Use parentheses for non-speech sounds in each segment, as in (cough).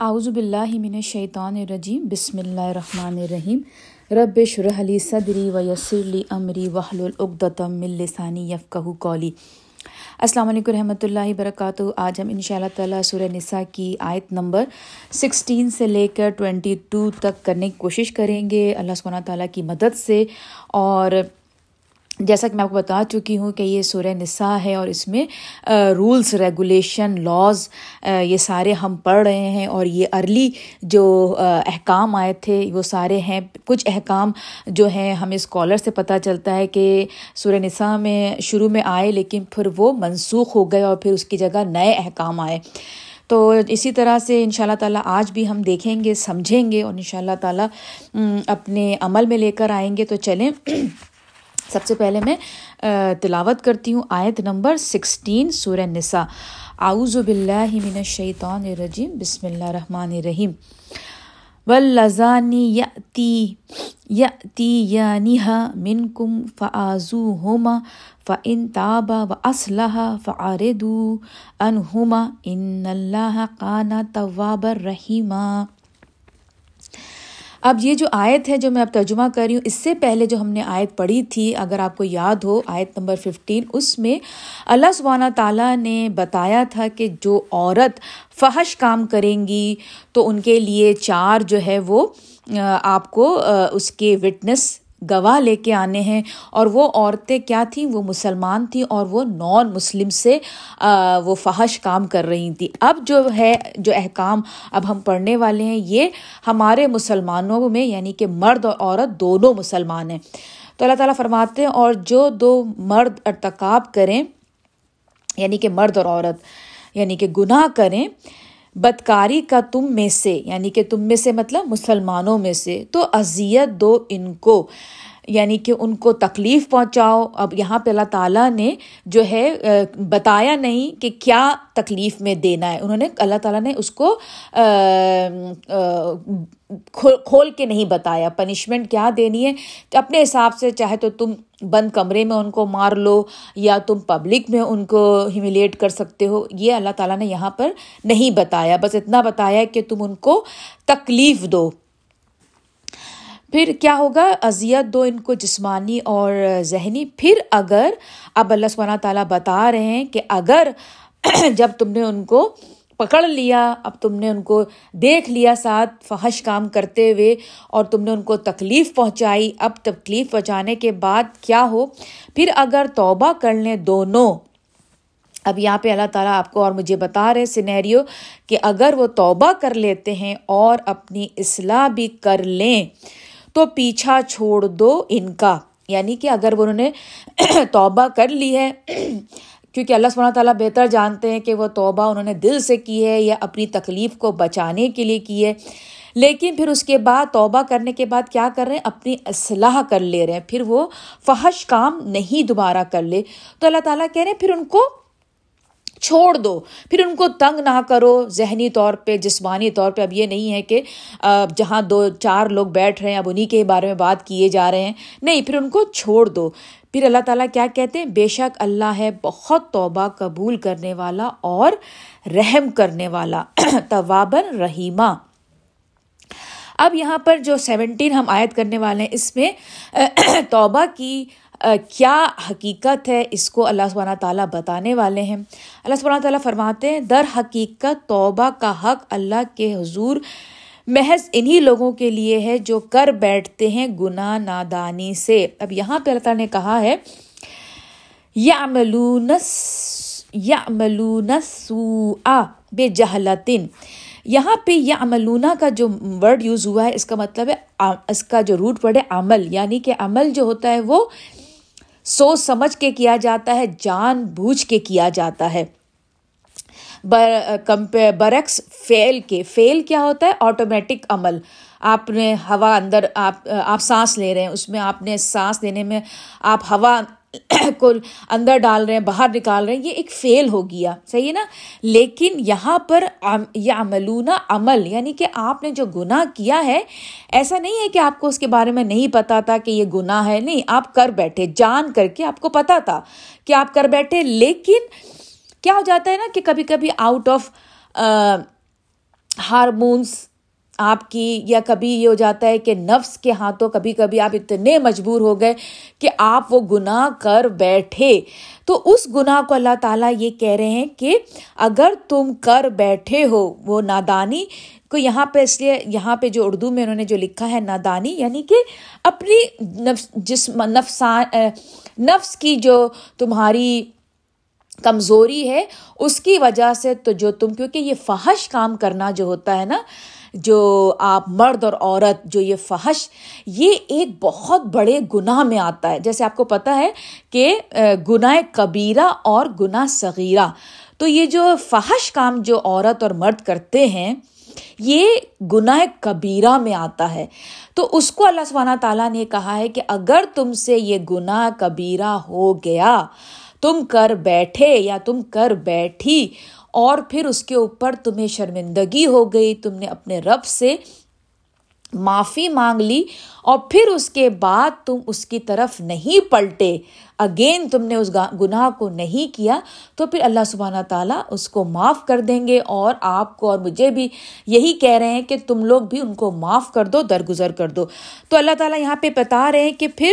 اعوذ باللہ من الشیطان الرجیم، بسم اللہ الرحمن الرحیم۔ رب شرح لی صدری و یسر لی امری وحلل عقدۃ من لسانی یفقهوا قولی۔ السلام علیکم رحمۃ اللہ وبرکاتہ۔ آج ہم ان شاء اللہ تعالیٰ سورہ نساء کی آیت نمبر سکسٹین سے لے کر ٹوینٹی ٹو تک کرنے کی کوشش کریں گے۔ اللہ سبحانہ تعالیٰ کی مدد سے اور جیسا کہ میں آپ کو بتا چکی ہوں کہ یہ سورہ نساء ہے اور اس میں رولس ریگولیشن لاز یہ سارے ہم پڑھ رہے ہیں اور یہ ارلی جو احکام آئے تھے، وہ سارے ہیں۔ کچھ احکام جو ہیں ہمیں اسکالر سے پتہ چلتا ہے کہ سورہ نساء میں شروع میں آئے لیکن پھر وہ منسوخ ہو گئے اور پھر اس کی جگہ نئے احکام آئے۔ تو اسی طرح سے ان شاء اللہ تعالیٰ آج بھی ہم دیکھیں گے، سمجھیں گے اور ان شاء اللہ تعالیٰ اپنے عمل میں لے کر آئیں گے۔ تو چلیں۔ سب سے پہلے میں تلاوت کرتی ہوں آیت نمبر سکسٹین سورہ نساء۔ اعوذ باللہ من الشیطان الرجیم، بسم اللہ الرحمن الرحیم۔ واللزانی یأتی یأتی یانیہا منکم فآزوہما فإن تابا وأصلحا فعردو انہما ان اللہ قانا تواب الرحیمہ اب یہ جو آیت ہے جو میں اب ترجمہ کر رہی ہوں، اس سے پہلے جو ہم نے آیت پڑھی تھی، اگر آپ کو یاد ہو، آیت نمبر ففٹین اس میں اللہ سبحانہ تعالیٰ نے بتایا تھا کہ جو عورت فحش کام کریں گی، تو ان کے لیے چار جو ہے وہ آپ کو اس کے وٹنس گواہ لے کے آنے ہیں۔ اور وہ عورتیں کیا تھیں؟ وہ مسلمان تھیں اور وہ نان مسلم سے وہ فحش کام کر رہی تھیں۔ اب جو ہے، جو احکام اب ہم پڑھنے والے ہیں، یہ ہمارے مسلمانوں میں یعنی کہ مرد اور عورت دونوں مسلمان ہیں۔ تو اللہ تعالیٰ فرماتے ہیں، اور جو دو مرد ارتکاب کریں یعنی کہ مرد اور عورت یعنی کہ گناہ کریں بدکاری کا تم میں سے یعنی کہ تم میں سے مطلب مسلمانوں میں سے، تو اذیت دو ان کو۔ یعنی کہ ان کو تکلیف پہنچاؤ۔ اب یہاں پہ اللہ تعالیٰ نے جو ہے بتایا نہیں کہ کیا تکلیف میں دینا ہے۔ انہوں نے، اللہ تعالیٰ نے اس کو کھول کے نہیں بتایا۔ پنشمنٹ کیا دینی ہے؟ اپنے حساب سے چاہے تو تم بند کمرے میں ان کو مار لو یا تم پبلک میں ان کو ہیوملیٹ کر سکتے ہو۔ یہ اللہ تعالیٰ نے یہاں پر نہیں بتایا۔ بس اتنا بتایا کہ تم ان کو تکلیف دو۔ پھر کیا ہوگا؟ اذیت دو ان کو جسمانی اور ذہنی۔ پھر اگر اب اللہ سبحانہ تعالیٰ بتا رہے ہیں کہ اگر (clears throat) جب تم نے ان کو پکڑ لیا، اب تم نے ان کو دیکھ لیا ساتھ فحش کام کرتے ہوئے اور تم نے ان کو تکلیف پہنچائی، اب تکلیف پہنچانے کے بعد کیا ہو؟ پھر اگر توبہ کر لیں دونوں۔ اب یہاں پہ اللہ تعالیٰ آپ کو اور مجھے بتا رہے سنیریو کہ اگر وہ توبہ کر لیتے ہیں اور اپنی اصلاح بھی کر لیں۔ تو پیچھا چھوڑ دو ان کا۔ یعنی کہ اگر وہ انہوں نے (clears throat) توبہ کر لی ہے، (clears throat) کیونکہ اللہ سبحانہ تعالیٰ بہتر جانتے ہیں کہ وہ توبہ انہوں نے دل سے کی ہے یا اپنی تکلیف کو بچانے کے لیے کی ہے۔ لیکن پھر اس کے بعد توبہ کرنے کے بعد کیا کر رہے ہیں؟ اپنی اصلاح کر لے رہے ہیں۔ پھر وہ فحش کام نہیں دوبارہ کر لے۔ تو اللہ تعالیٰ کہہ رہے ہیں، پھر ان کو چھوڑ دو۔ پھر ان کو تنگ نہ کرو، ذہنی طور پہ، جسمانی طور پہ۔ اب یہ نہیں ہے کہ جہاں دو، چار لوگ بیٹھ رہے ہیں، اب انہیں کے بارے میں بات کیے جا رہے ہیں۔ نہیں، پھر ان کو چھوڑ دو۔ پھر اللہ تعالیٰ کیا کہتے ہیں؟ بے شک اللہ ہے بہت توبہ قبول کرنے والا اور رحم کرنے والا۔ (clears throat) طوابر رحیمہ۔ اب یہاں پر جو سیونٹین ہم عائد کرنے والے ہیں، اس میں (clears throat) توبہ کی کیا حقیقت ہے اس کو اللہ سبحانہ تعالیٰ بتانے والے ہیں؟ اللہ سبحانہ تعالیٰ فرماتے ہیں، در حقیقت توبہ کا حق اللہ کے حضور محض انہی لوگوں کے لیے ہے جو کر بیٹھتے ہیں گناہ نادانی سے۔ اب یہاں پہ اللہ تعالیٰ نے کہا ہے یا ملونس یا ملونس بے جہلتن یہاں پہ یہ عملونا کا جو ورڈ یوز ہوا ہے، اس کا مطلب ہے اس کا جو روٹ ورڈ ہے، عمل۔ یعنی کہ عمل جو ہوتا ہے وہ سوچ سمجھ کے کیا جاتا ہے، جان بوجھ کے کیا جاتا ہے۔ برعکس فیل کے۔ فیل کیا ہوتا ہے؟ آٹومیٹک عمل۔ آپ نے ہوا اندر، آپ آپ سانس لے رہے ہیں، اس میں آپ نے سانس لینے میں آپ ہوا کو اندر ڈال رہے ہیں، باہر نکال رہے ہیں، یہ ایک فیل ہو گیا، صحیح ہے نا؟ لیکن یہاں پر یہ عملونہ عمل یعنی کہ آپ نے جو گناہ کیا ہے، ایسا نہیں ہے کہ آپ کو اس کے بارے میں نہیں پتا تھا کہ یہ گناہ ہے، نہیں، آپ کر بیٹھے، جان کر کے آپ کو پتا تھا کہ آپ کر بیٹھے، لیکن کیا ہو جاتا ہے نا کہ کبھی کبھی آؤٹ آف ہارمونس آپ کی یا کبھی یہ ہو جاتا ہے کہ نفس کے ہاتھوں کبھی کبھی آپ اتنے مجبور ہو گئے کہ آپ وہ گناہ کر بیٹھے۔ تو اس گناہ کو اللہ تعالیٰ یہ کہہ رہے ہیں کہ اگر تم کر بیٹھے ہو وہ نادانی، کو یہاں پہ اس لیے یہاں پہ جو اردو میں انہوں نے جو لکھا ہے نادانی یعنی کہ اپنی نفس جسم نفسان نفس کی جو تمہاری کمزوری ہے، اس کی وجہ سے تو جو تم، کیونکہ یہ فحش کام کرنا جو ہوتا ہے نا جو آپ مرد اور عورت، جو یہ فحش، یہ ایک بہت بڑے گناہ میں آتا ہے۔ جیسے آپ کو پتہ ہے کہ گناہ کبیرہ اور گناہ صغیرہ۔ تو یہ جو فحش کام جو عورت اور مرد کرتے ہیں، یہ گناہ کبیرہ میں آتا ہے۔ تو اس کو اللہ سبحانہ تعالیٰ نے کہا ہے کہ اگر تم سے یہ گناہ کبیرہ ہو گیا، تم کر بیٹھے یا تم کر بیٹھی اور پھر اس کے اوپر تمہیں شرمندگی ہو گئی، تم نے اپنے رب سے معافی مانگ لی اور پھر اس کے بعد تم اس کی طرف نہیں پلٹے۔ اگین تم نے اس گناہ کو نہیں کیا، تو پھر اللہ سبحانہ تعالیٰ اس کو معاف کر دیں گے اور آپ کو اور مجھے بھی یہی کہہ رہے ہیں کہ تم لوگ بھی ان کو معاف کر دو، درگزر کر دو۔ تو اللہ تعالیٰ یہاں پہ بتا رہے ہیں کہ پھر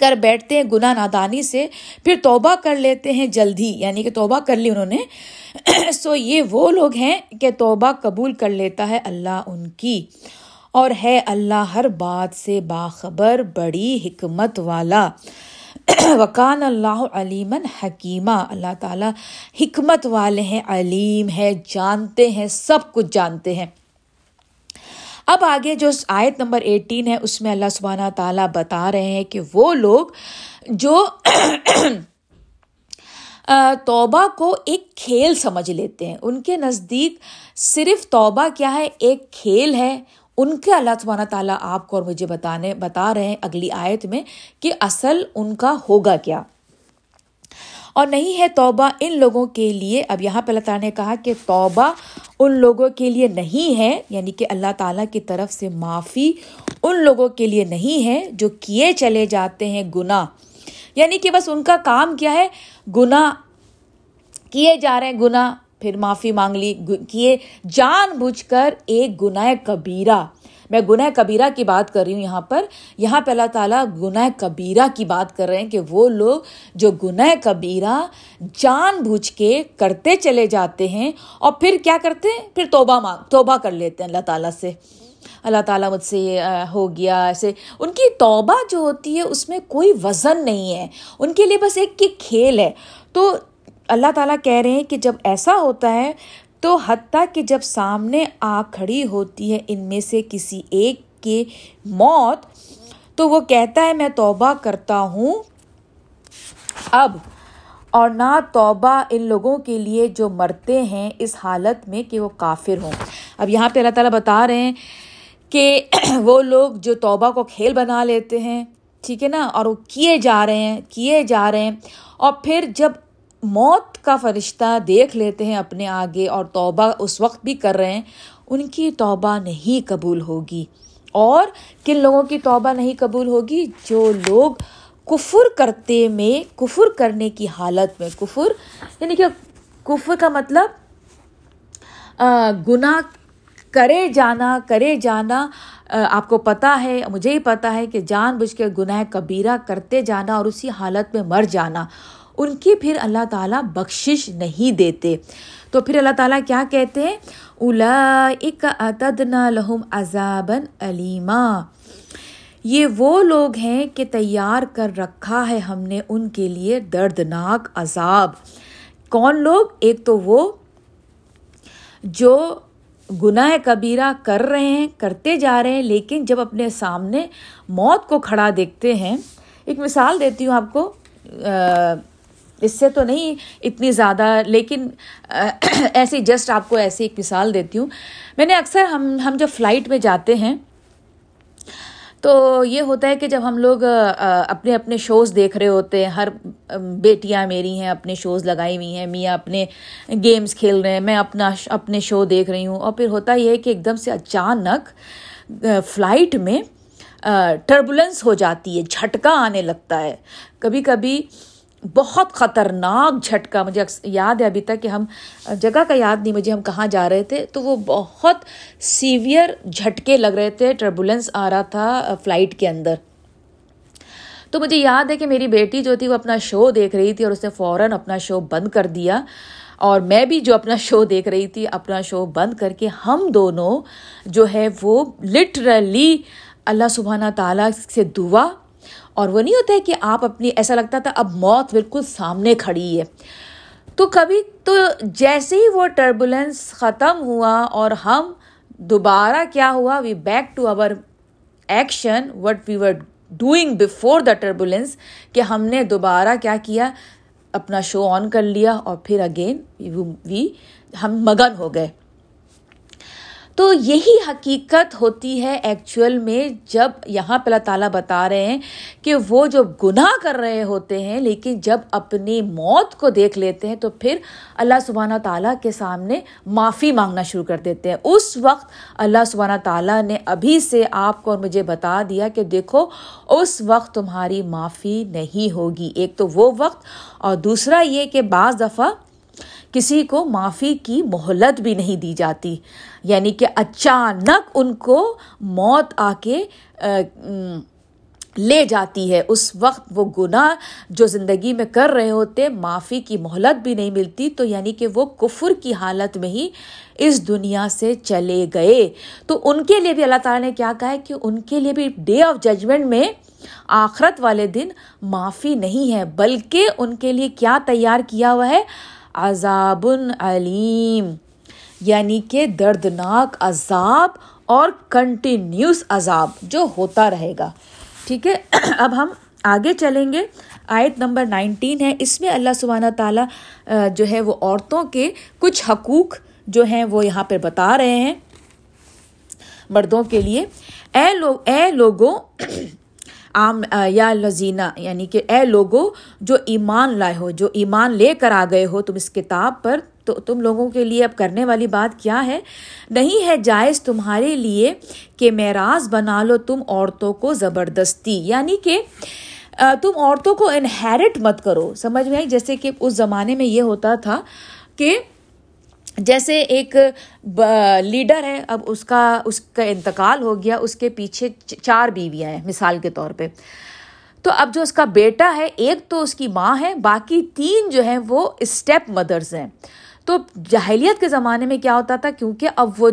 کر بیٹھتے ہیں گناہ نادانی سے، پھر توبہ کر لیتے ہیں جلدی یعنی کہ توبہ کر لی انہوں نے۔ (clears throat) سو یہ وہ لوگ ہیں کہ توبہ قبول کر لیتا ہے اللہ ان کی۔ اور ہے اللہ ہر بات سے باخبر، بڑی حکمت والا۔ (clears throat) وکان اللہ علیمن حکیمہ اللہ تعالیٰ حکمت والے ہیں، علیم ہے، جانتے ہیں، سب کچھ جانتے ہیں۔ اب آگے جو آیت نمبر ایٹین ہے، اس میں اللہ سبحانہ تعالیٰ بتا رہے ہیں کہ وہ لوگ جو (clears throat) توبہ کو ایک کھیل سمجھ لیتے ہیں۔ ان کے نزدیک صرف توبہ کیا ہے، ایک کھیل ہے۔ ان کے اللہ سبحانہ تعالیٰ آپ کو اور مجھے بتانے، بتا رہے ہیں اگلی آیت میں کہ اصل ان کا ہوگا کیا۔ اور نہیں ہے توبہ ان لوگوں کے لیے۔ اب یہاں پہ اللہ تعالیٰ نے کہا کہ توبہ ان لوگوں کے لیے نہیں ہے یعنی کہ اللہ تعالیٰ کی طرف سے معافی ان لوگوں کے لیے نہیں ہے جو کیے چلے جاتے ہیں گناہ۔ یعنی کہ بس ان کا کام کیا ہے؟ گناہ کیے جا رہے ہیں، گناہ، پھر معافی مانگ لی کیے جان بوجھ کر ایک گناہ کبیرہ۔ میں گناہ کبیرہ کی بات کر رہی ہوں یہاں پر۔ یہاں پہ اللہ تعالیٰ گناہ کبیرہ کی بات کر رہے ہیں کہ وہ لوگ جو گناہ کبیرہ جان بوجھ کے کرتے چلے جاتے ہیں اور پھر کیا کرتے ہیں؟ پھر توبہ مانگ توبہ کر لیتے ہیں اللہ تعالیٰ سے۔ اللہ تعالیٰ مجھ سے ہو گیا، ایسے۔ ان کی توبہ جو ہوتی ہے اس میں کوئی وزن نہیں ہے۔ ان کے لیے بس ایک کھیل ہے۔ تو اللہ تعالیٰ کہہ رہے ہیں کہ جب ایسا ہوتا ہے تو حتیٰ کہ جب سامنے آ کھڑی ہوتی ہے ان میں سے کسی ایک کے موت، تو وہ کہتا ہے، میں توبہ کرتا ہوں۔ اب، اور نہ توبہ ان لوگوں کے لیے جو مرتے ہیں اس حالت میں کہ وہ کافر ہوں۔ اب یہاں پہ اللہ تعالیٰ بتا رہے ہیں کہ (clears throat) وہ لوگ جو توبہ کو کھیل بنا لیتے ہیں، ٹھیک ہے نا، اور وہ کیے جا رہے ہیں، کیے جا رہے ہیں۔ اور پھر جب موت کا فرشتہ دیکھ لیتے ہیں اپنے آگے اور توبہ اس وقت بھی کر رہے ہیں، ان کی توبہ نہیں قبول ہوگی۔ اور کن لوگوں کی توبہ نہیں قبول ہوگی؟ جو لوگ کفر کرتے میں، کفر کرنے کی حالت میں کفر یعنی کہ کفر کا مطلب گناہ کرے جانا کرے جانا آپ کو پتہ ہے، مجھے ہی پتہ ہے کہ جان بوجھ کے گناہ کبیرہ کرتے جانا اور اسی حالت میں مر جانا۔ ان کی پھر اللہ تعالیٰ بخشش نہیں دیتے۔ تو پھر اللہ تعالیٰ کیا کہتے ہیں؟ الا اتدنا لہم عذابً علیما یہ وہ لوگ ہیں کہ تیار کر رکھا ہے ہم نے ان کے لیے دردناک عذاب۔ کون لوگ؟ ایک تو وہ جو گناہ کبیرہ کر رہے ہیں، کرتے جا رہے ہیں، لیکن جب اپنے سامنے موت کو کھڑا دیکھتے ہیں۔ ایک مثال دیتی ہوں آپ کو اس سے تو نہیں اتنی زیادہ، لیکن (clears throat) ایسی جسٹ آپ کو ایسی ایک مثال دیتی ہوں۔ میں نے اکثر ہم ہم جب فلائٹ میں جاتے ہیں، تو یہ ہوتا ہے کہ جب ہم لوگ اپنے اپنے شوز دیکھ رہے ہوتے ہیں، ہر بیٹیاں میری ہیں، اپنے شوز لگائی ہوئی ہیں، میاں اپنے گیمز کھیل رہے ہیں، میں اپنا اپنے شو دیکھ رہی ہوں، اور پھر ہوتا یہ ہے کہ ایک دم سے اچانک فلائٹ میں ٹربولنس ہو جاتی ہے، جھٹکا آنے لگتا ہے۔ کبھی کبھی بہت خطرناک جھٹکا، مجھے یاد ہے ابھی تک کہ ہم، جگہ کا یاد نہیں، مجھے ہم کہاں جا رہے تھے، تو وہ بہت سیویئر جھٹکے لگ رہے تھے ٹربولنس آ رہا تھا فلائٹ کے اندر۔ تو مجھے یاد ہے کہ میری بیٹی جو تھی، وہ اپنا شو دیکھ رہی تھی اور اس نے فوراً اپنا شو بند کر دیا۔ اور میں بھی جو اپنا شو دیکھ رہی تھی، اپنا شو بند کر کے ہم دونوں جو ہے وہ لٹرلی اللہ سبحانہ تعالیٰ سے دعا اور وہ نہیں ہوتا ہے کہ آپ اپنی ایسا لگتا تھا اب موت بالکل سامنے کھڑی ہے۔ تو کبھی تو جیسے ہی وہ ٹربولنس ختم ہوا اور ہم دوبارہ کیا ہوا we back to over action what we were doing before the turbulence کہ ہم نے دوبارہ کیا کیا، اپنا شو آن کر لیا اور پھر اگین وی ہم مگن ہو گئے۔ تو یہی حقیقت ہوتی ہے ایکچوئل میں جب یہاں پہ اللہ تعالیٰ بتا رہے ہیں کہ وہ جو گناہ کر رہے ہوتے ہیں، لیکن جب اپنی موت کو دیکھ لیتے ہیں، تو پھر اللہ سبحانہ تعالیٰ کے سامنے معافی مانگنا شروع کر دیتے ہیں۔ اس وقت اللہ سبحانہ تعالیٰ نے ابھی سے آپ کو اور مجھے بتا دیا کہ دیکھو، اس وقت تمہاری معافی نہیں ہوگی۔ ایک تو وہ وقت اور دوسرا یہ کہ بعض دفعہ کسی کو معافی کی مہلت بھی نہیں دی جاتی۔ یعنی کہ اچانک ان کو موت آ کے لے جاتی ہے۔ اس وقت وہ گناہ جو زندگی میں کر رہے ہوتے، معافی کی مہلت بھی نہیں ملتی۔ تو یعنی کہ وہ کفر کی حالت میں ہی اس دنیا سے چلے گئے۔ تو ان کے لیے بھی اللہ تعالیٰ نے کیا کہا ہے کہ ان کے لیے بھی ڈے آف ججمنٹ میں آخرت والے دن معافی نہیں ہے، بلکہ ان کے لیے کیا تیار کیا ہوا ہے؟ عذاب علیم یعنی کہ دردناک عذاب اور کنٹینیوس عذاب جو ہوتا رہے گا۔ ٹھیک ہے؟ (coughs) اب ہم آگے چلیں گے۔ آیت نمبر نائنٹین ہے۔ اس میں اللہ سبحانہ تعالیٰ جو ہے وہ عورتوں کے کچھ حقوق جو ہیں وہ یہاں پہ بتا رہے ہیں۔ مردوں کے لیے۔ اے لوگ اے لوگوں عام یا لذینہ یعنی کہ اے لوگو جو ایمان لائے ہو، جو ایمان لے کر آ گئے ہو تم اس کتاب پر، تو تم لوگوں کے لیے اب کرنے والی بات کیا ہے؟ نہیں ہے جائز تمہارے لیے کہ معراج بنا لو تم عورتوں کو زبردستی یعنی کہ تم عورتوں کو انہیرٹ مت کرو، سمجھ میں آئی؟ جیسے کہ اس زمانے میں یہ ہوتا تھا کہ جیسے ایک لیڈر ہے اب اس کا اس کا انتقال ہو گیا، اس کے پیچھے چار بیویاں ہیں، مثال کے طور پہ۔ تو اب جو اس کا بیٹا ہے، ایک تو اس کی ماں ہے، باقی تین جو ہیں وہ اسٹیپ مدرس ہیں۔ تو جاہلیت کے زمانے میں کیا ہوتا تھا، کیونکہ اب وہ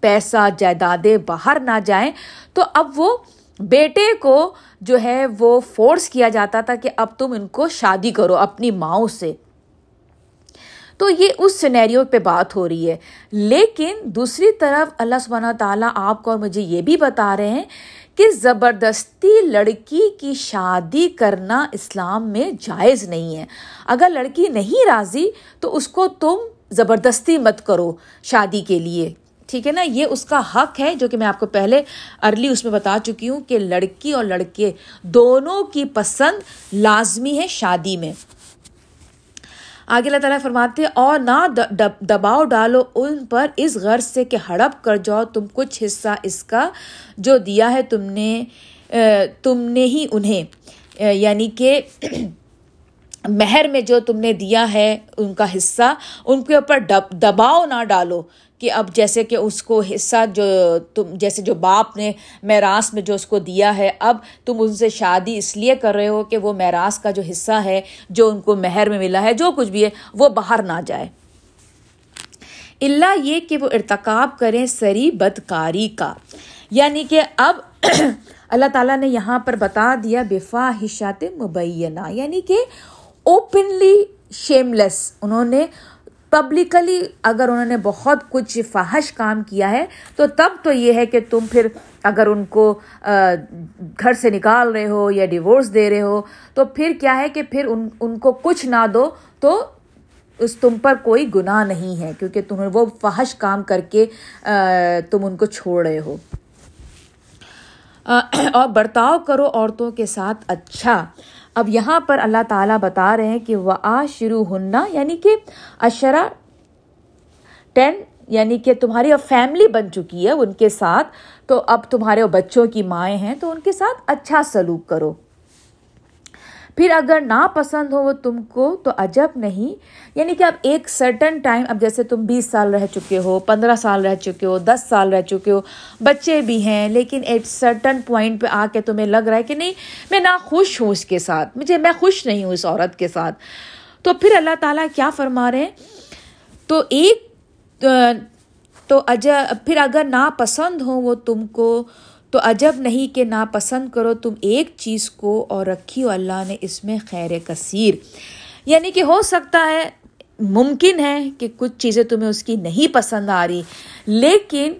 پیسہ، جائیدادیں باہر نہ جائیں، تو اب وہ بیٹے کو جو ہے وہ فورس کیا جاتا تھا کہ اب تم ان کو شادی کرو، اپنی ماؤں سے۔ تو یہ اس سینیریو پہ بات ہو رہی ہے۔ لیکن دوسری طرف اللہ سبحانہ تعالیٰ آپ کو اور مجھے یہ بھی بتا رہے ہیں کہ زبردستی لڑکی کی شادی کرنا اسلام میں جائز نہیں ہے۔ اگر لڑکی نہیں راضی تو اس کو تم زبردستی مت کرو شادی کے لیے۔ ٹھیک ہے نا؟ یہ اس کا حق ہے جو کہ میں آپ کو پہلے ارلی اس میں بتا چکی ہوں کہ لڑکی اور لڑکے دونوں کی پسند لازمی ہے شادی میں۔ آگے اللہ تعالیٰ فرماتے اور نہ دباؤ ڈالو ان پر اس غرض سے کہ ہڑپ کر جاؤ تم کچھ حصہ اس کا جو دیا ہے تم نے تم نے ہی انہیں یعنی کہ مہر میں جو تم نے دیا ہے ان کا حصہ، ان کے اوپر دباؤ نہ ڈالو۔ کہ اب جیسے کہ اس کو حصہ جو تم جیسے جو باپ نے میراث میں جو اس کو دیا ہے، اب تم ان سے شادی اس لیے کر رہے ہو کہ وہ میراث کا جو حصہ ہے، جو ان کو مہر میں ملا ہے، جو کچھ بھی ہے، وہ باہر نہ جائے۔ اللہ یہ کہ وہ ارتکاب کریں سری بدکاری کا۔ یعنی کہ اب (clears throat) اللہ تعالیٰ نے یہاں پر بتا دیا بفا حشات مبینہ۔ یعنی کہ اوپنلی شیملیس انہوں نے پبلکلی اگر انہوں نے بہت کچھ فحش کام کیا ہے، تو تب تو یہ ہے کہ تم پھر اگر ان کو گھر سے نکال رہے ہو یا ڈیورس دے رہے ہو، تو پھر کیا ہے کہ پھر ان ان کو کچھ نہ دو، تو اس تم پر کوئی گناہ نہیں ہے، کیونکہ تمہیں وہ فحش کام کر کے تم ان کو چھوڑ رہے ہو۔ اور برتاؤ کرو عورتوں کے ساتھ اچھا۔ اب یہاں پر اللہ تعالیٰ بتا رہے ہیں کہ وہ آ شروع ہننا یعنی کہ اشرا ٹین یعنی کہ تمہاری اب فیملی بن چکی ہے ان کے ساتھ، تو اب تمہارے بچوں کی مائیں ہیں، تو ان کے ساتھ اچھا سلوک کرو۔ پھر اگر ناپسند ہو وہ تم کو تو عجب نہیں۔ یعنی کہ اب ایک سرٹن ٹائم اب جیسے تم بیس سال رہ چکے ہو، پندرہ سال رہ چکے ہو، دس سال رہ چکے ہو، بچے بھی ہیں، لیکن ایک سرٹن پوائنٹ پہ آ کے تمہیں لگ رہا ہے کہ نہیں، میں نہ خوش ہوں اس کے ساتھ، مجھے میں خوش نہیں ہوں اس عورت کے ساتھ۔ تو پھر اللہ تعالیٰ کیا فرما رہے ہیں؟ تو ایک، تو پھر اگر ناپسند ہو وہ تم کو تو عجب نہیں کہ ناپسند کرو تم ایک چیز کو اور رکھی ہو، اللہ نے اس میں خیر کثیر۔ یعنی کہ ہو سکتا ہے، ممکن ہے کہ کچھ چیزیں تمہیں اس کی نہیں پسند آ رہی، لیکن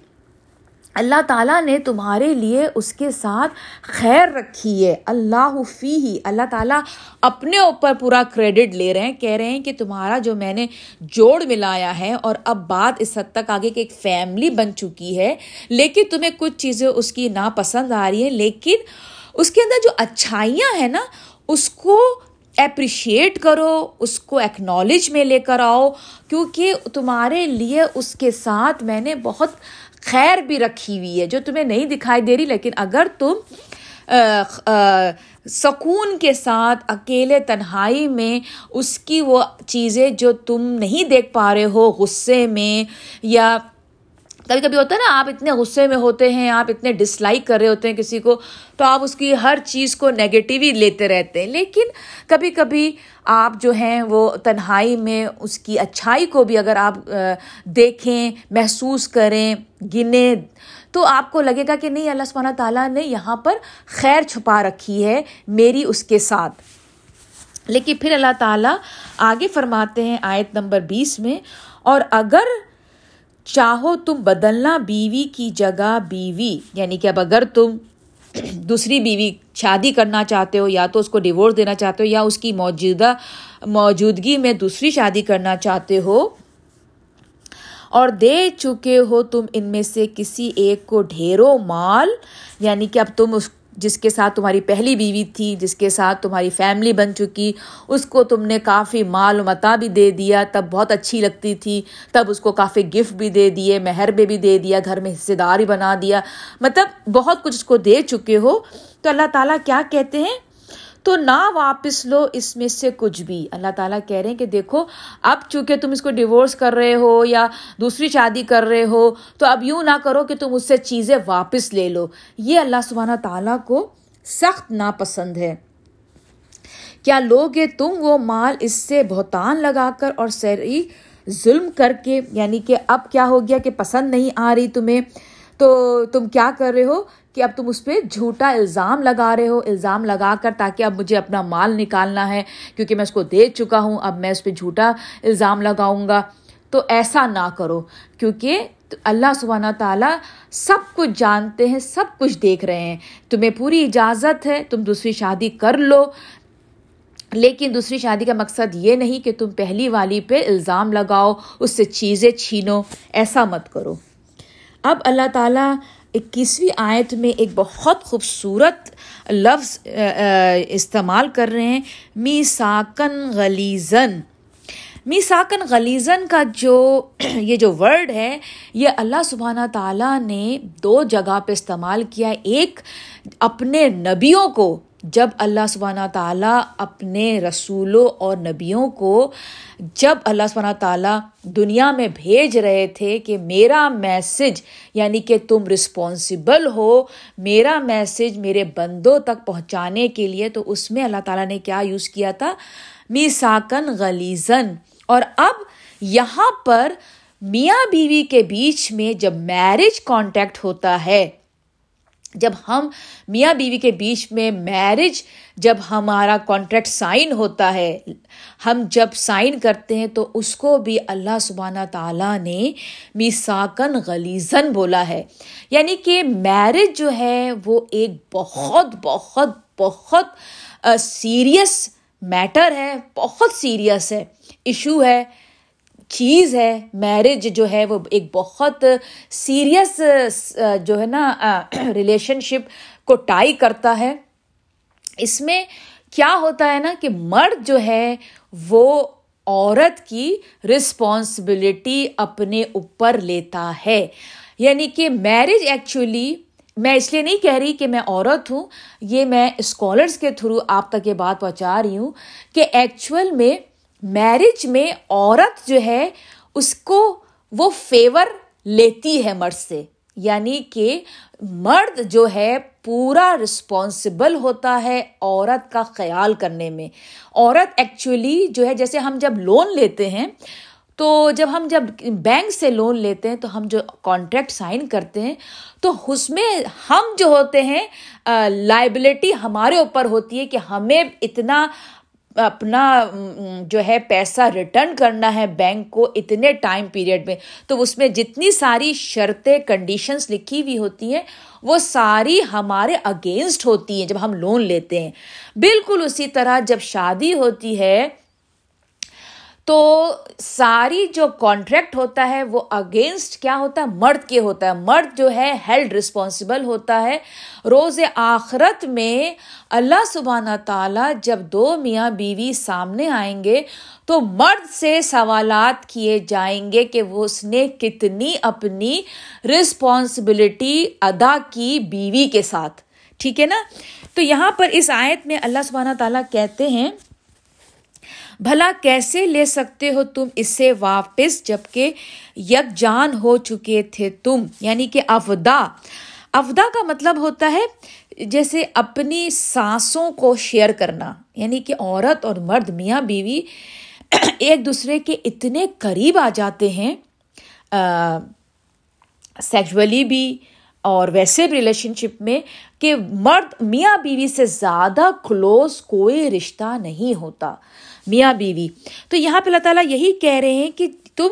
اللہ تعالیٰ نے تمہارے لیے اس کے ساتھ خیر رکھی ہے۔ اللہ فی ہی اللہ تعالیٰ اپنے اوپر پورا کریڈٹ لے رہے ہیں، کہہ رہے ہیں کہ تمہارا جو میں نے جوڑ ملایا ہے اور اب بات اس حد تک آگے کہ ایک فیملی بن چکی ہے، لیکن تمہیں کچھ چیزیں اس کی ناپسند آ رہی ہیں، لیکن اس کے اندر جو اچھائیاں ہیں نا، اس کو اپریشیٹ کرو، اس کو ایکنالج میں لے کر آؤ، کیونکہ تمہارے لیے اس کے ساتھ میں نے بہت خیر بھی رکھی ہوئی ہے جو تمہیں نہیں دکھائی دے رہی، لیکن اگر تم سکون کے ساتھ اکیلے تنہائی میں اس کی وہ چیزیں جو تم نہیں دیکھ پا رہے ہو، غصے میں یا کبھی کبھی ہوتا ہے نا، آپ اتنے غصے میں ہوتے ہیں، آپ اتنے ڈس لائک کر رہے ہوتے ہیں کسی کو، تو آپ اس کی ہر چیز کو نگیٹیو ہی لیتے رہتے ہیں۔ لیکن کبھی کبھی آپ جو ہیں وہ تنہائی میں اس کی اچھائی کو بھی اگر آپ دیکھیں، محسوس کریں، گنیں، تو آپ کو لگے گا کہ نہیں، اللہ سبحانہ تعالیٰ نے یہاں پر خیر چھپا رکھی ہے میری اس کے ساتھ۔ لیکن پھر اللہ تعالیٰ آگے فرماتے ہیں آیت نمبر بیس میں، اور اگر چاہو تم بدلنا بیوی کی جگہ بیوی یعنی کہ اب اگر تم دوسری بیوی شادی کرنا چاہتے ہو، یا تو اس کو ڈیورس دینا چاہتے ہو، یا اس کی موجودہ، موجودگی میں دوسری شادی کرنا چاہتے ہو۔ اور دے چکے ہو تم ان میں سے کسی ایک کو ڈھیروں مال یعنی کہ اب تم اس جس کے ساتھ تمہاری پہلی بیوی تھی، جس کے ساتھ تمہاری فیملی بن چکی، اس کو تم نے کافی مال متا بھی دے دیا، تب بہت اچھی لگتی تھی۔ تب اس کو کافی گفٹ بھی دے دیے، مہر بھی بھی دے دیا، گھر میں حصے دار ہی بنا دیا۔ مطلب بہت کچھ اس کو دے چکے ہو۔ تو اللہ تعالیٰ کیا کہتے ہیں؟ تو نہ واپس لو، اس میں سے کچھ بھی۔ اللہ تعالیٰ کہہ رہے ہیں کہ دیکھو، اب چونکہ تم اس کو ڈیورس کر رہے ہو یا دوسری شادی کر رہے ہو، تو اب یوں نہ کرو کہ تم اس سے چیزیں واپس لے لو۔ یہ اللہ سبحانہ تعالیٰ کو سخت ناپسند ہے۔ کیا لوگ تم وہ مال اس سے بہتان لگا کر اور سری ظلم کر کے یعنی کہ اب کیا ہو گیا کہ پسند نہیں آ رہی تمہیں، تو تم کیا کر رہے ہو؟ کہ اب تم اس پہ جھوٹا الزام لگا رہے ہو، الزام لگا کر تاکہ اب مجھے اپنا مال نکالنا ہے، کیونکہ میں اس کو دے چکا ہوں، اب میں اس پہ جھوٹا الزام لگاؤں گا۔ تو ایسا نہ کرو، کیونکہ اللہ سبحانہ تعالیٰ سب کچھ جانتے ہیں، سب کچھ دیکھ رہے ہیں۔ تمہیں پوری اجازت ہے، تم دوسری شادی کر لو۔ لیکن دوسری شادی کا مقصد یہ نہیں کہ تم پہلی والی پہ الزام لگاؤ، اس سے چیزیں چھینو۔ ایسا مت کرو۔ اب اللہ تعالیٰ اکیسویں آیت میں ایک بہت خوبصورت لفظ استعمال کر رہے ہیں می ساکن غلیزن می ساکن غلیزن کا جو (clears throat) یہ جو ورڈ ہے، یہ اللہ سبحانہ تعالیٰ نے دو جگہ پہ استعمال کیا۔ ایک اپنے نبیوں کو جب اللہ سبحانہ تعالیٰ اپنے رسولوں اور نبیوں کو جب اللہ سبحانہ تعالیٰ دنیا میں بھیج رہے تھے کہ میرا میسج یعنی کہ تم رسپانسبل ہو، میرا میسج میرے بندوں تک پہنچانے کے لیے، تو اس میں اللہ تعالیٰ نے کیا یوز کیا تھا؟ می ساکن غلیزن اور اب یہاں پر میاں بیوی کے بیچ میں جب میرج کانٹیکٹ ہوتا ہے جب ہم میاں بیوی کے بیچ میں میرج جب ہمارا کانٹریکٹ سائن ہوتا ہے، ہم جب سائن کرتے ہیں تو اس کو بھی اللہ سبحانہ تعالیٰ نے میساکن غلیزن بولا ہے۔ یعنی کہ میرج جو ہے وہ ایک بہت بہت بہت سیریس میٹر ہے، بہت سیریس ہے ایشو ہے۔ چیز ہے میرج جو ہے وہ ایک بہت سیریس جو ہے نا ریلیشن شپ کو ٹائی کرتا ہے۔ اس میں کیا ہوتا ہے نا کہ مرد جو ہے وہ عورت کی رسپانسبلٹی اپنے اوپر لیتا ہے۔ یعنی کہ میرج ایکچولی میں اس لیے نہیں کہہ رہی کہ میں عورت ہوں، یہ میں اسکالرس کے تھرو آپ تک یہ بات پہنچا رہی ہوں کہ ایکچوئل میں میرج میں عورت جو ہے، اس کو وہ فیور لیتی ہے مرد سے۔ یعنی کہ مرد جو ہے، پورا رسپانسبل ہوتا ہے عورت کا خیال کرنے میں۔ عورت ایکچولی جو ہے، جیسے ہم جب لون لیتے ہیں، تو جب ہم جب بینک سے لون لیتے ہیں، تو ہم جو کانٹریکٹ سائن کرتے ہیں، تو اس میں ہم جو ہوتے ہیں لائبلٹی ہمارے اوپر ہوتی ہے کہ ہمیں اتنا اپنا جو ہے پیسہ ریٹرن کرنا ہے بینک کو اتنے ٹائم پیریڈ میں، تو اس میں جتنی ساری شرطیں کنڈیشنس لکھی ہوئی ہوتی ہیں، وہ ساری ہمارے اگینسٹ ہوتی ہیں جب ہم لون لیتے ہیں۔ بالکل اسی طرح جب شادی ہوتی ہے تو ساری جو کانٹریکٹ ہوتا ہے وہ اگینسٹ کیا ہوتا ہے؟ مرد کے ہوتا ہے۔ مرد جو ہے ہیلڈ رسپانسبل ہوتا ہے۔ روز آخرت میں اللہ سبحانہ تعالیٰ جب دو میاں بیوی سامنے آئیں گے تو مرد سے سوالات کیے جائیں گے کہ وہ اس نے کتنی اپنی رسپانسبلٹی ادا کی بیوی کے ساتھ۔ ٹھیک ہے نا؟ تو یہاں پر اس آیت میں اللہ سبحانہ تعالیٰ کہتے ہیں بھلا کیسے لے سکتے ہو تم اس سے واپس جبکہ یک جان ہو چکے تھے تم؟ یعنی کہ افدا. افدا کا مطلب ہوتا ہے جیسے اپنی سانسوں کو شیئر کرنا یعنی کہ عورت اور مرد، میاں، بیوی (clears throat) ایک دوسرے کے اتنے قریب آ جاتے ہیں سیکچولی بھی اور ویسے بھی ریلیشن شپ میں کہ مرد، میاں، بیوی سے زیادہ کلوز کوئی رشتہ نہیں ہوتا۔ میاں بیوی۔ تو یہاں پہ اللہ تعالیٰ یہی کہہ رہے ہیں کہ تم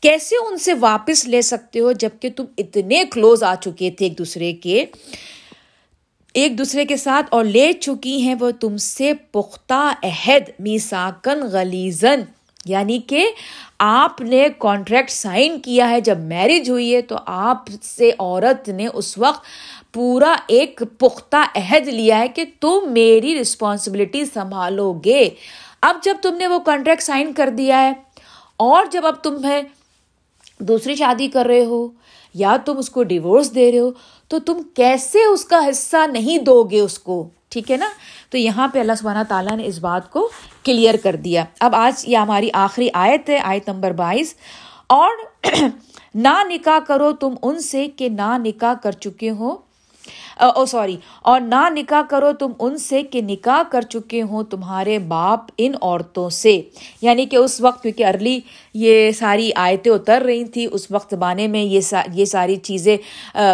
کیسے ان سے واپس لے سکتے ہو جبکہ تم اتنے کلوز آ چکے تھے ایک دوسرے کے، ایک دوسرے کے ساتھ، اور لے چکی ہیں وہ تم سے پختہ عہد میساکن غلیزن یعنی کہ آپ نے کانٹریکٹ سائن کیا ہے، جب میرج ہوئی ہے، تو آپ سے عورت نے اس وقت پورا ایک پختہ عہد لیا ہے کہ تم میری رسپانسبلٹی سنبھالو گے۔ اب جب تم نے وہ کانٹریکٹ سائن کر دیا ہے اور جب اب تم ہے دوسری شادی کر رہے ہو یا تم اس کو ڈیورس دے رہے ہو، تو تم کیسے اس کا حصہ نہیں دو گے اس کو؟ ٹھیک ہے نا؟ تو یہاں پہ اللہ سبحانہ تعالیٰ نے اس بات کو کلیئر کر دیا۔ اب آج یہ ہماری آخری آیت ہے، آیت نمبر بائیس۔ اور (clears throat) نہ نکاح کرو تم ان سے کہ نہ نکاح کر چکے ہو۔ او سوری، اور نہ نکاح کرو تم ان سے کہ نکاح کر چکے ہوں تمہارے باپ ان عورتوں سے۔ یعنی کہ اس وقت کیونکہ ارلی یہ ساری آیتیں اتر رہی تھیں، اس وقت زمانے میں یہ یہ ساری چیزیں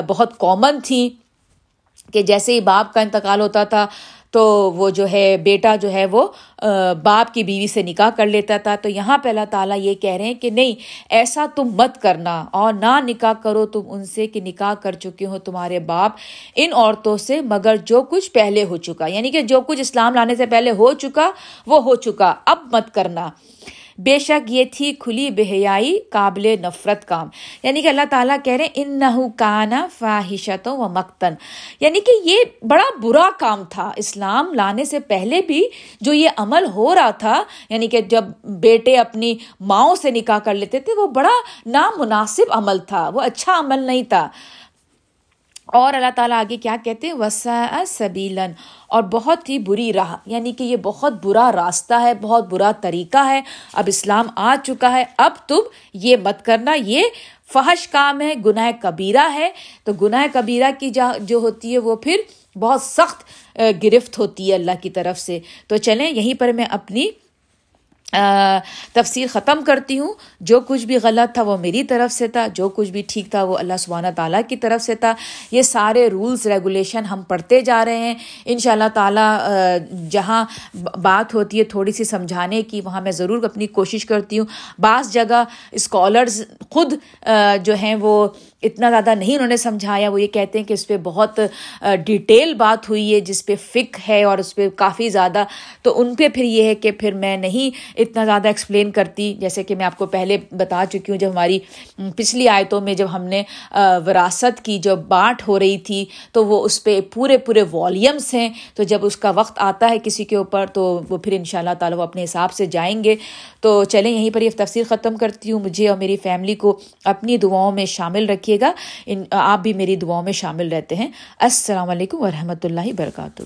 بہت کامن تھیں کہ جیسے ہی باپ کا انتقال ہوتا تھا تو وہ جو ہے بیٹا جو ہے وہ باپ کی بیوی سے نکاح کر لیتا تھا۔ تو یہاں پہ اللہ تعالیٰ یہ کہہ رہے ہیں کہ نہیں، ایسا تم مت کرنا۔ اور نہ نکاح کرو تم ان سے کہ نکاح کر چکے ہو تمہارے باپ ان عورتوں سے، مگر جو کچھ پہلے ہو چکا۔ یعنی کہ جو کچھ اسلام لانے سے پہلے ہو چکا، وہ ہو چکا۔ اب مت کرنا۔ بے شک یہ تھی کھلی بحیائی قابل نفرت کام۔ یعنی کہ اللہ تعالیٰ کہہ رہے ان نہ کانا فاحشتوں و مکتن یعنی کہ یہ بڑا برا کام تھا۔ اسلام لانے سے پہلے بھی جو یہ عمل ہو رہا تھا یعنی کہ جب بیٹے اپنی ماؤں سے نکاح کر لیتے تھے، وہ بڑا نامناسب عمل تھا۔ وہ اچھا عمل نہیں تھا۔ اور اللہ تعالیٰ آگے کیا کہتے ہیں؟ وسا سبیلن اور بہت ہی بری راہ یعنی کہ یہ بہت برا راستہ ہے، بہت برا طریقہ ہے۔ اب اسلام آ چکا ہے، اب تم یہ مت کرنا، یہ فحش کام ہے، گناہ کبیرہ ہے۔ تو گناہ کبیرہ کی جو ہوتی ہے، وہ پھر بہت سخت گرفت ہوتی ہے اللہ کی طرف سے۔ تو چلیں، یہیں پر میں اپنی تفصیل ختم کرتی ہوں۔ جو کچھ بھی غلط تھا وہ میری طرف سے تھا، جو کچھ بھی ٹھیک تھا وہ اللہ سبحانہ تعالیٰ کی طرف سے تھا۔ یہ سارے رولس ریگولیشن ہم پڑھتے جا رہے ہیں۔ ان شاء اللہ تعالیٰ جہاں بات ہوتی ہے تھوڑی سی سمجھانے کی، وہاں میں ضرور اپنی کوشش کرتی ہوں۔ بعض جگہ اسکالرز خود جو ہیں وہ اتنا زیادہ نہیں انہوں نے سمجھایا، وہ یہ کہتے ہیں کہ اس پہ بہت ڈیٹیل بات ہوئی ہے، جس پہ فک ہے اور اس پہ کافی زیادہ۔ تو ان پہ پھر یہ ہے کہ پھر میں نہیں اتنا زیادہ ایکسپلین کرتی، جیسے کہ میں آپ کو پہلے بتا چکی ہوں، جب ہماری پچھلی آیتوں میں جب ہم نے وراثت کی جو بانٹ ہو رہی تھی، تو وہ اس پہ پورے پورے والیومس ہیں۔ تو جب اس کا وقت آتا ہے کسی کے اوپر، تو وہ پھر ان شاء اللہ تعالیٰ وہ اپنے حساب سے جائیں گے۔ تو چلیں یہیں پر یہ تفصیل ختم کرتی ہوں۔ مجھے اور میری فیملی کو اپنی دعاؤں میں شامل رکھیے گا۔ ان آپ بھی میری دعاؤں میں شامل رہتے ہیں۔ السلام علیکم ورحمۃ اللہ وبرکاتہ۔